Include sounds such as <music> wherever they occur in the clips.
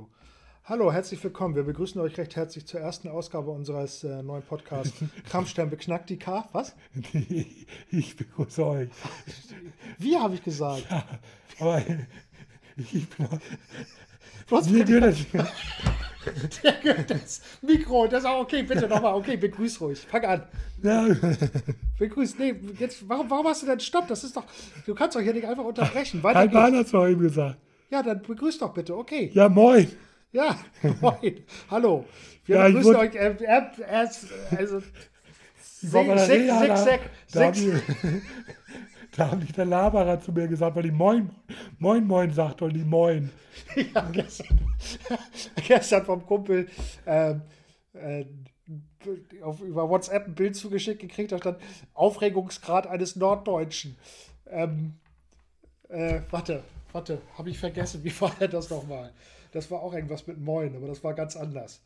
Solo. Hallo, herzlich willkommen. Wir begrüßen euch recht herzlich zur ersten Ausgabe unseres äh, neuen Podcasts <laughs> Kampfstern beknackt die K. Was? <laughs> Ich begrüße euch. Wie habe ich gesagt? Ja, aber ich bin auch. Hast Mir gehört das. <laughs> Der gehört das Mikro. Das ist auch okay. Bitte nochmal. Okay, begrüß ruhig. Fang an. Ja, Begrüß. Nee, jetzt, warum, warum hast du denn Stopp? Das ist doch. Du kannst doch hier nicht einfach unterbrechen. Weiter halb geht's. Hat's noch eben gesagt. Ja, dann begrüß doch bitte. Okay. Ja, moin. Ja, <laughs> moin. Hallo. Wir Ja, begrüßen euch. Äh, er ist, also. <laughs> da- haben die- der Laberer zu mir gesagt, weil die Moin, Moin, Moin sagt und die Moin. <laughs> Ja, gestern, gestern vom Kumpel ähm, äh, auf, über WhatsApp ein Bild zugeschickt gekriegt, da stand Aufregungsgrad eines Norddeutschen. Ähm, äh, warte, warte, habe ich vergessen, wie war das nochmal? Das war auch irgendwas mit Moin, aber das war ganz anders.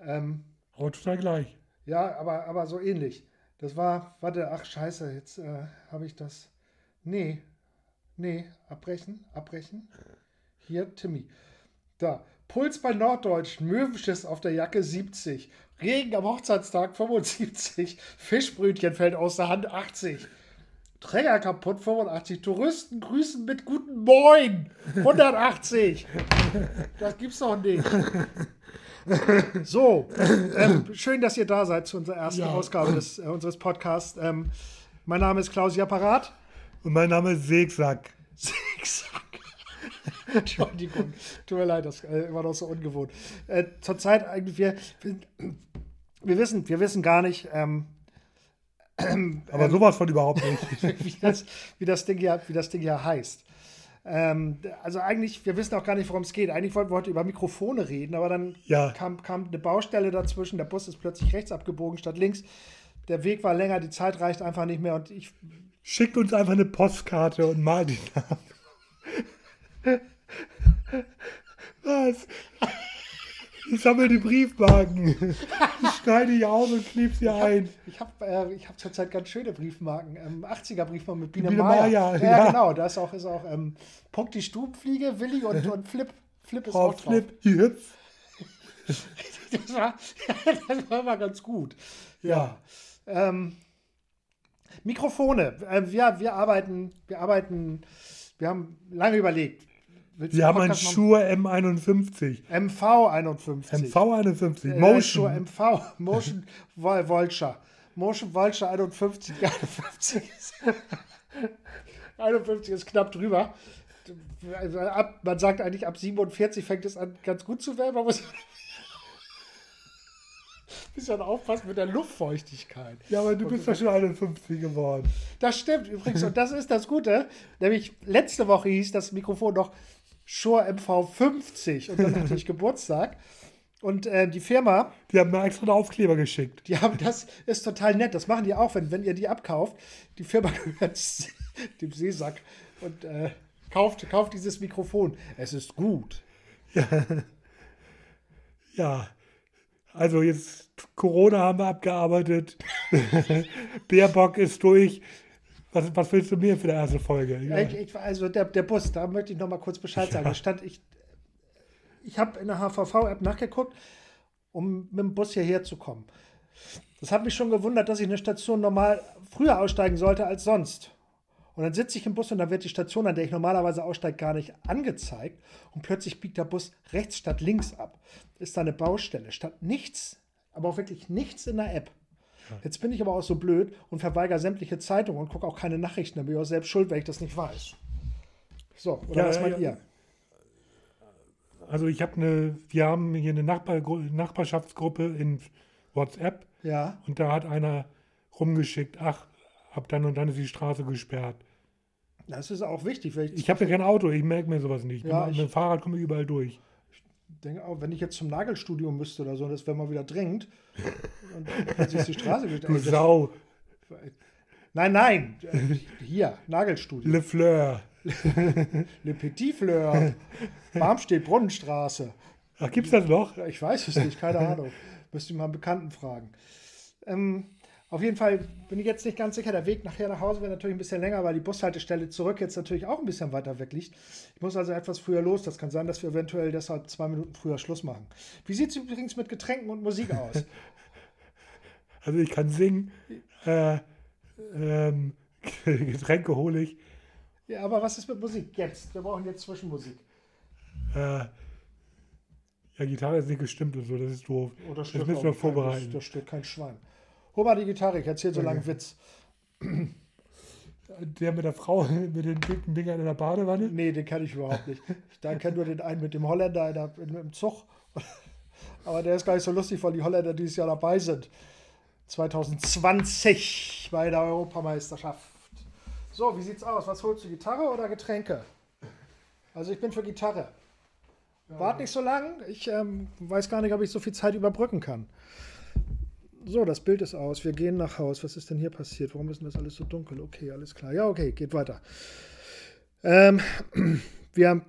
Ähm, Aber total gleich. ja, aber, aber so ähnlich. Das war, warte, ach scheiße, jetzt äh, habe ich das. Nee, nee, abbrechen, abbrechen. Hier, Timmy. Da, Puls bei Norddeutschen, Möwenschiss auf der Jacke 70, Regen am Hochzeitstag 75, Fischbrötchen fällt aus der Hand 80. Träger kaputt 85, Touristen grüßen mit guten Moin 180. Das gibt's doch nicht. So, ähm, schön, dass ihr da seid zu unserer ersten Ja. Ausgabe des, äh, unseres Podcasts. Ähm, mein Name ist Klaus Apparat. Und mein Name ist Segsack. Zickzack. <laughs> Entschuldigung, tut mir leid, das äh, war doch so ungewohnt. Äh, zurzeit eigentlich, wir, wir, wissen, wir wissen gar nicht, ähm, Aber sowas von überhaupt nicht. <laughs> wie, das, wie, das Ding hier, wie das Ding hier heißt. Ähm, also eigentlich, wir wissen auch gar nicht, worum es geht. Eigentlich wollten wir heute über Mikrofone reden, aber dann Ja. kam, kam eine Baustelle dazwischen. Der Bus ist plötzlich rechts abgebogen statt links. Der Weg war länger, die Zeit reicht einfach nicht mehr und ich Schickt uns einfach eine Postkarte und malt die Namen. <laughs> Was? Ich sammle die Briefmarken. Ich schneide die auf und klebe sie ein. Ich habe äh, ich hab zurzeit ganz schöne Briefmarken. Ähm, 80er Briefmarken mit Biene, Biene Meier. Meier, ja, ja. genau. Da ist auch, ist auch ähm, Punkt die Stubenfliege, Willi und, und Flip. Flip ist Frau auch drauf. Flip, jetzt. <laughs> Das war, <laughs> das war mal ganz gut. Ja. Ähm, Mikrofone. Äh, wir, wir arbeiten, wir arbeiten, wir haben lange überlegt. Willst Wir haben einen Schuhe M51. machen? MV51. MV51. Äh, Motion. Schuhe MV. <laughs> Motion Vulture. Motion Vulture 51. 51 <laughs> ist, <laughs> 51 ist knapp drüber. Also ab, man sagt eigentlich, ab 47 fängt es an, ganz gut zu werden. Man muss ein bisschen aufpassen mit der Luftfeuchtigkeit. Ja, aber du bist doch schon 51 geworden. Das stimmt übrigens. Und das ist das Gute. Nämlich letzte Woche hieß das Mikrofon noch Shure MV50 und dann hatte ich <laughs> Geburtstag. Und äh, die Firma, Die haben mir extra einen Aufkleber geschickt. die haben das ist total nett. Das machen die auch, wenn, wenn ihr die abkauft. Die Firma <laughs> gehört dem Seesack und äh, kauft, kauft dieses Mikrofon. Es ist gut. Ja. Also jetzt Corona haben wir abgearbeitet. <laughs> Bärbock ist durch. Was, was willst du mir für die erste Folge? Ja. Ich, ich, also der, der Bus, da möchte ich noch mal kurz Bescheid sagen. Da stand ich, ich habe in der HVV-App nachgeguckt, um mit dem Bus hierher zu kommen. Das hat mich schon gewundert, dass ich eine Station normal früher aussteigen sollte als sonst. Und dann sitze ich im Bus und dann wird die Station, an der ich normalerweise aussteige, gar nicht angezeigt. Und plötzlich biegt der Bus rechts statt links ab. Ist da eine Baustelle. Statt nichts, aber auch wirklich nichts in der App. Jetzt bin ich aber auch so blöd und verweigere sämtliche Zeitungen und gucke auch keine Nachrichten. Da bin ich auch selbst schuld, wenn ich das nicht weiß. So, oder Ja, was meint ja. ihr? Also ich habe eine, wir haben hier eine Nachbar, Nachbarschaftsgruppe in WhatsApp Ja, und da hat einer rumgeschickt, ach, ab dann und dann ist die Straße gesperrt. das ist auch wichtig. Weil ich, Ich habe ja kein Auto, ich merke mir sowas nicht. Ja, mit, ich- mit dem Fahrrad komme ich überall durch. Denke auch, wenn ich jetzt zum Nagelstudio müsste oder so, das wäre mal wieder dringend. Und plötzlich ist die Straße wieder. Du Sau, Nein, nein. äh, Hier, Nagelstudio. Le Fleur. <laughs> Le Petit Fleur. Barmstedt, Brunnenstraße. Ach, gibt's das noch? Ich weiß es nicht, keine Ahnung. Müsste ich mal einen Bekannten fragen. Ähm, Auf jeden Fall bin ich jetzt nicht ganz sicher. Der Weg nachher nach Hause wäre natürlich ein bisschen länger, weil die Bushaltestelle zurück jetzt natürlich auch ein bisschen weiter weg liegt. Ich muss also etwas früher los. Das kann sein, dass wir eventuell deshalb zwei Minuten früher Schluss machen. Wie sieht es übrigens mit Getränken und Musik aus? <laughs> Also ich kann singen, äh, ähm, <laughs> Getränke hole ich. ja, aber was ist mit Musik? Jetzt. Wir brauchen jetzt Zwischenmusik. Äh, ja, Gitarre ist nicht gestimmt und so, das ist doof. Oder das müssen wir vorbereiten. Da steht kein Schwein. Hol mal die Gitarre, ich erzähl so lange Witz. <laughs> Der mit der Frau <laughs> mit den dicken Dingern in der Badewanne? Nee, den kann ich überhaupt nicht. Ich da kenne nur den einen mit dem Holländer in der, in, im Zug. <laughs> Aber der ist gar nicht so lustig, weil die Holländer dieses Jahr dabei sind. 2020 bei der Europameisterschaft. So, wie sieht's aus? Was holst du, Gitarre oder Getränke? Also ich bin für Gitarre. Wart nicht so lang. Ich ähm, weiß gar nicht, ob ich so viel Zeit überbrücken kann. So, das Bild ist aus. Wir gehen nach Haus. Was ist denn hier passiert? Warum ist denn das alles so dunkel? Okay, alles klar. Ja, okay, geht weiter. Ähm, <clears throat> wir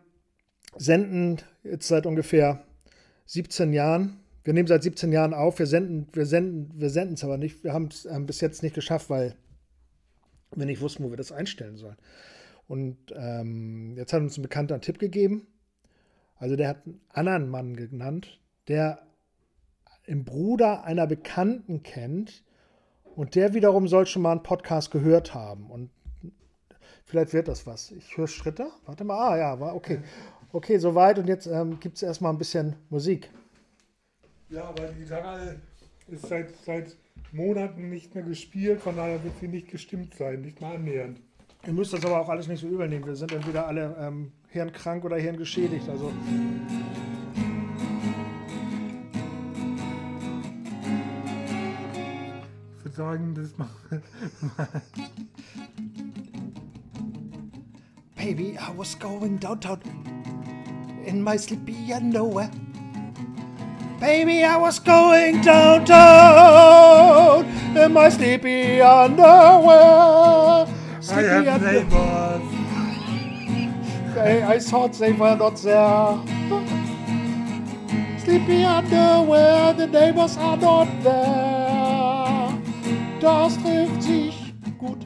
senden jetzt seit ungefähr 17 Jahren. Wir nehmen seit 17 Jahren auf. Wir senden, wir senden, wir senden es aber nicht. Wir haben es bis jetzt nicht geschafft, weil wir nicht wussten, wo wir das einstellen sollen. Und ähm, jetzt hat uns ein Bekannter einen Tipp gegeben. Also der hat einen anderen Mann genannt, der einen Bruder einer Bekannten kennt und der wiederum soll schon mal einen Podcast gehört haben. Und vielleicht wird das was. Ich höre Schritte. Warte mal. Ah ja, war okay. Okay, soweit. Und jetzt ähm, gibt es erstmal ein bisschen Musik. Ja, aber die Gitarre ist seit, seit Monaten nicht mehr gespielt, von daher wird sie nicht gestimmt sein, nicht mal annähernd. Ihr müsst das aber auch alles nicht so übel nehmen. Wir sind entweder alle ähm, hirnkrank oder hirngeschädigt. Also sagen, das machen <laughs> Baby, I was going downtown in my sleepy underwear. Baby, I was going downtown in my sleepy underwear. I Sleepy have underwear. neighbors. I, I thought they were not there. Sleepy underwear, the neighbors are not there. Das trifft sich gut.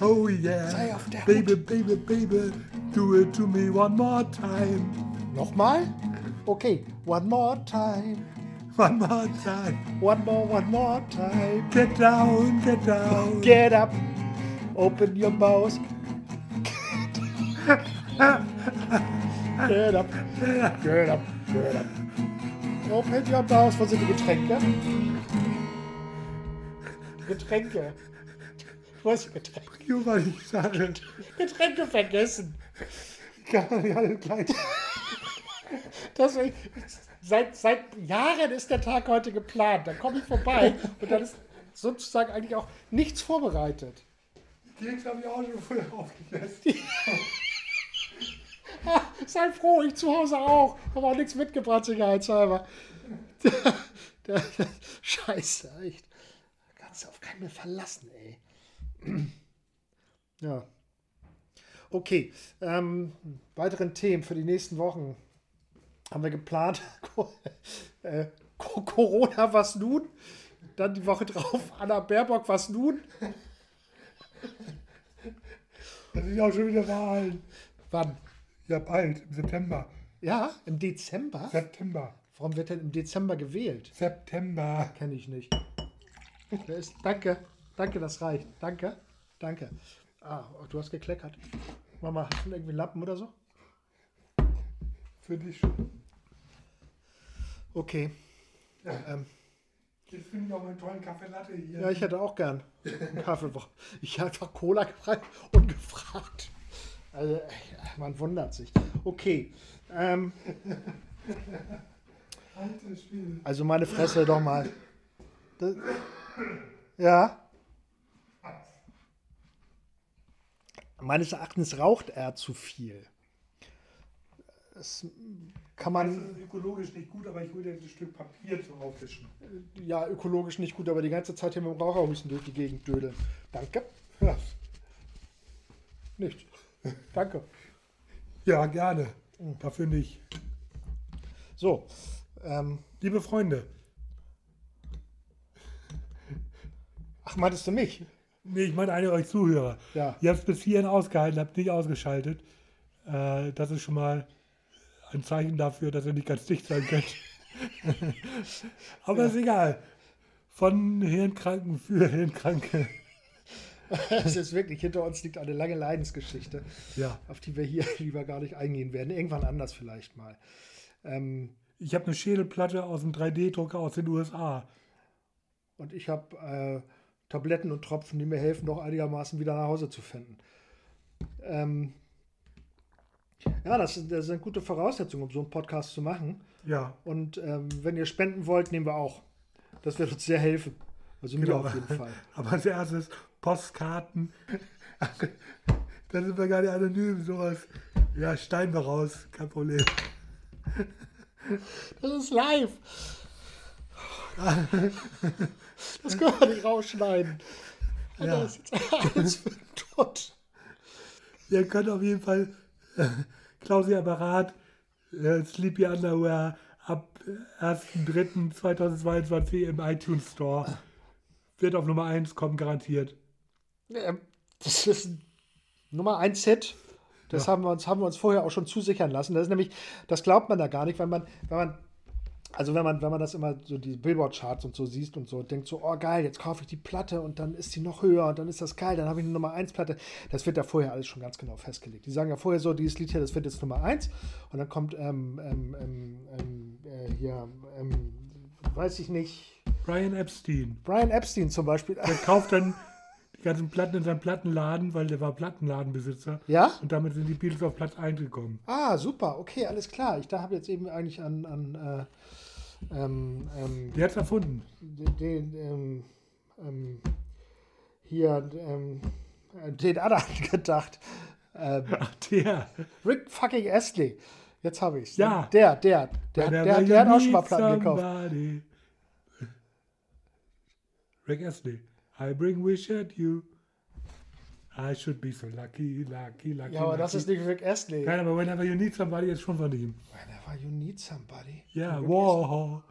Oh yeah. Sei auf der baby, baby, baby, do it to me one more time. Nochmal? Okay, one more time. One more time. One more, one more time. Get down, get down. Get up. Open your mouth. Get up. Get up. Get up. Open your mouth. Wo sind die Getränke? Getränke. Wo ist Getränke? Ich sage, Getränke vergessen. kann man nicht alle gleich. Das, seit, seit Jahren ist der Tag heute geplant. Da komme ich vorbei und dann ist sozusagen eigentlich auch nichts vorbereitet. Keks habe ich auch schon vorher aufgegessen. Ah, Sei froh, ich zu Hause auch. Habe auch nichts mitgebracht, sicherheitshalber. <laughs> Scheiße, echt. Kannst du auf keinen mehr verlassen, ey. Ja. Okay, ähm, weiteren Themen für die nächsten Wochen haben wir geplant. <laughs> äh, Co- Corona, was nun? Dann die Woche drauf <laughs> Anna Baerbock, was nun? Das sind ja auch schon wieder Wahlen. Wann? Ja, bald, im September. Ja, im Dezember? September. Warum wird denn im Dezember gewählt? September. Kenne ich nicht. Danke, danke, das reicht. Danke, danke. Ah, du hast gekleckert. Mama, hast du irgendwie Lappen oder so? Für dich schon. Okay. Ähm, Jetzt finde ich auch meinen tollen Kaffee Latte hier. ja, ich hätte auch gern einen Kaffee. <laughs> Ich habe einfach Cola gefragt und gefragt. Also, man wundert sich. Okay. Ähm, also meine Fresse doch mal. Das, ja. Meines Erachtens raucht er zu viel. Das kann Das man, ist ökologisch nicht gut, aber ich dir ein Stück Papier zum Aufwischen. ja, ökologisch nicht gut, aber die ganze Zeit hier mit dem Raucherhusten durch die Gegend dödeln. Danke. Ja, <laughs> Nicht. Danke. ja gerne. Dafür nicht. So. Ähm, Liebe Freunde, Ach, meintest du mich? Nee, ich meine eine euch Zuhörer. Ja. Ihr habt es bis hierhin ausgehalten, habt nicht ausgeschaltet. Äh, das ist schon mal ein Zeichen dafür, dass ihr nicht ganz dicht sein könnt. <laughs> Aber ist egal. Von Hirnkranken für Hirnkranke. Es ist wirklich, hinter uns liegt eine lange Leidensgeschichte, Ja. auf die wir hier <laughs> lieber gar nicht eingehen werden. Irgendwann anders vielleicht mal. Ähm, Ich habe eine Schädelplatte aus dem 3D-Drucker aus den USA. und ich habe äh, Tabletten und Tropfen, die mir helfen, doch einigermaßen wieder nach Hause zu finden. Ähm, ja, das, sind- das sind gute Voraussetzungen, um so einen Podcast zu machen. Ja. Und ähm, wenn ihr spenden wollt, nehmen wir auch. Das wird uns sehr helfen. Also mir Genau. auf jeden Fall. <laughs> Aber als erstes Postkarten. <laughs> da sind wir gar nicht anonym, sowas. Ja, Steinbach raus, kein Problem. Das ist live. <laughs> Das können wir nicht rausschneiden. Ja. Das ist jetzt alles für den Tod. Ihr könnt auf jeden Fall äh, <laughs> Klausi Apparat, äh, Sleepy Underwear ab 1.3.2022 im iTunes Store. Wird auf Nummer 1 kommen, garantiert. Ähm, Das ist ein Nummer 1 Hit. Das haben, wir uns, haben wir uns vorher auch schon zusichern lassen. Das ist nämlich, das glaubt man da gar nicht, weil man, wenn man, also wenn man, wenn man das immer so die Billboard-Charts und so sieht und so, denkt so, oh geil, jetzt kaufe ich die Platte und dann ist die noch höher und dann ist das geil, dann habe ich eine Nummer 1 Platte. Das wird da vorher alles schon ganz genau festgelegt. Die sagen ja vorher so, dieses Lied hier, das wird jetzt Nummer 1 und dann kommt ähm, ähm, ähm, ähm, äh, hier, ähm, weiß ich nicht, Brian Epstein. Brian Epstein zum Beispiel. Der kauft dann <laughs> die ganzen Platten in seinem Plattenladen, weil der war Plattenladenbesitzer. Ja? Und damit sind die Beatles auf Platz 1 gekommen. Ah, super, okay, alles klar. Ich da habe jetzt eben eigentlich an, an äh, ähm, ähm, Der hat es erfunden. den, ähm, ähm, hier ähm, äh, den anderen <laughs> gedacht. Ähm, <laughs> Ach, der. Rick fucking Astley. Jetzt habe ich Ja. Der, der, der, der, der, der hat auch schon mal Platten gekauft. somebody. Rick Astley. I bring wish at you. I should be so lucky, lucky, lucky. Ja, aber das lucky. ist nicht Rick Astley. Nein, aber Whenever You Need Somebody ist schon von ihm. Whenever you need somebody. Ja, Rick wow.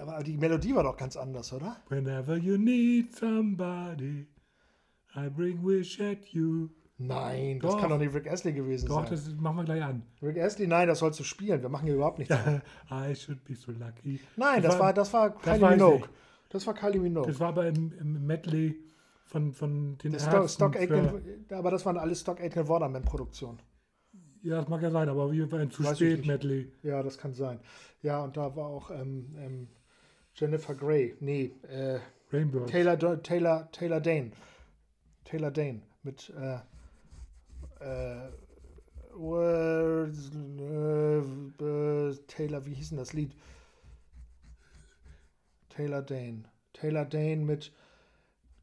Aber die Melodie war doch ganz anders, oder? Whenever you need somebody, I bring wish at you. Nein, das Doch. kann doch nicht Rick Astley gewesen Doch, sein. das machen wir gleich an. Rick Astley, nein, das sollst du spielen. Wir machen hier überhaupt nichts. <laughs> I should be so lucky. Nein, das war, das war Kylie Minogue. ich. Das war Kylie Minogue. Das war aber im, im Medley von, von den Stock, Stock Aitken, aber das waren alles Stock Aitken Waterman Produktionen. Ja, das mag ja sein, aber wie ein zu Weiß spät. Medley. Ja, das kann sein. Ja, und da war auch ähm, ähm, Jennifer Grey. Nee, äh, Rainbow. Taylor, Taylor, Taylor Dane. Taylor Dane mit äh, äh, äh, Taylor, wie hieß denn das Lied? Taylor Dane. Taylor Dane mit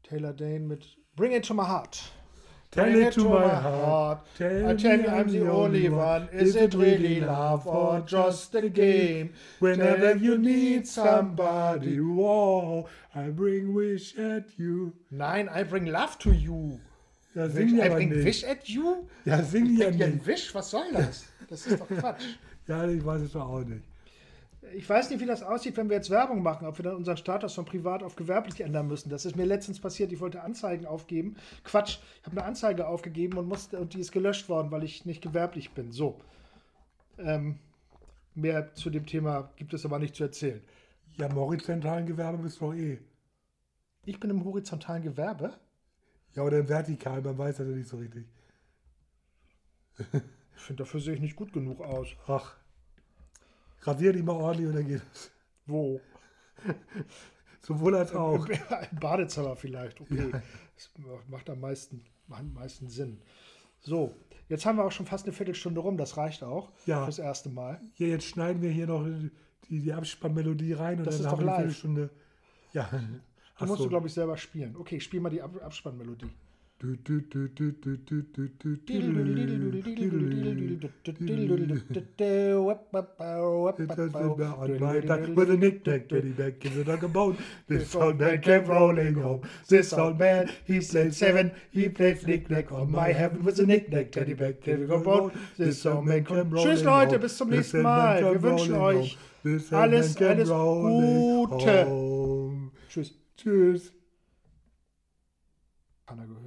Taylor Dane mit Bring It to My Heart. Tell Bring it to my heart. I tell you I'm the only one. Is it really love or just a game? Whenever Tell you need somebody, wow, I bring wish at you. Nein, I bring love to you. Ja, Wish, singen die I bring nicht. wish at you? Ja, singen die ja nicht. Wish? Was soll das? Das ist doch Quatsch. <laughs> Ja, ich weiß es doch auch nicht. Ich weiß nicht, wie das aussieht, wenn wir jetzt Werbung machen, ob wir dann unseren Status von privat auf gewerblich ändern müssen. Das ist mir letztens passiert. Ich wollte Anzeigen aufgeben. Quatsch, ich habe eine Anzeige aufgegeben und, musste, und die ist gelöscht worden, weil ich nicht gewerblich bin. So. Ähm, mehr zu dem Thema gibt es aber nicht zu erzählen. Ja, im horizontalen Gewerbe bist du doch eh. Ich bin im horizontalen Gewerbe. Ja, oder im vertikalen, man weiß das ja nicht so richtig. Ich finde, dafür sehe ich nicht gut genug aus. Ach, rasier dich mal ordentlich und dann geht es. Wo? <laughs> Sowohl als auch. <laughs> Im Badezimmer vielleicht. Okay. Das macht am meisten, macht am meisten Sinn. So, jetzt haben wir auch schon fast eine Viertelstunde rum. Das reicht auch Ja. fürs erste Mal. Hier, jetzt schneiden wir hier noch die, die Abspannmelodie rein und Das dann ist haben wir eine. Viertelstunde. Ja. Du musst du, glaube ich, selber spielen. Okay, spiel mal die Ab Abspannmelodie. With a knick-knack, teddy-back, give it like a bone. This old man came rolling home. This old man, he played seven. He played knick-knack on my heaven with a knick-knack, teddy-back, give it like a bone. This old man came rolling Tschüss, Leute, bis zum nächsten Mal. Wir wünschen euch alles, alles Gute. Tschüss. Tschüss. Keiner gehört.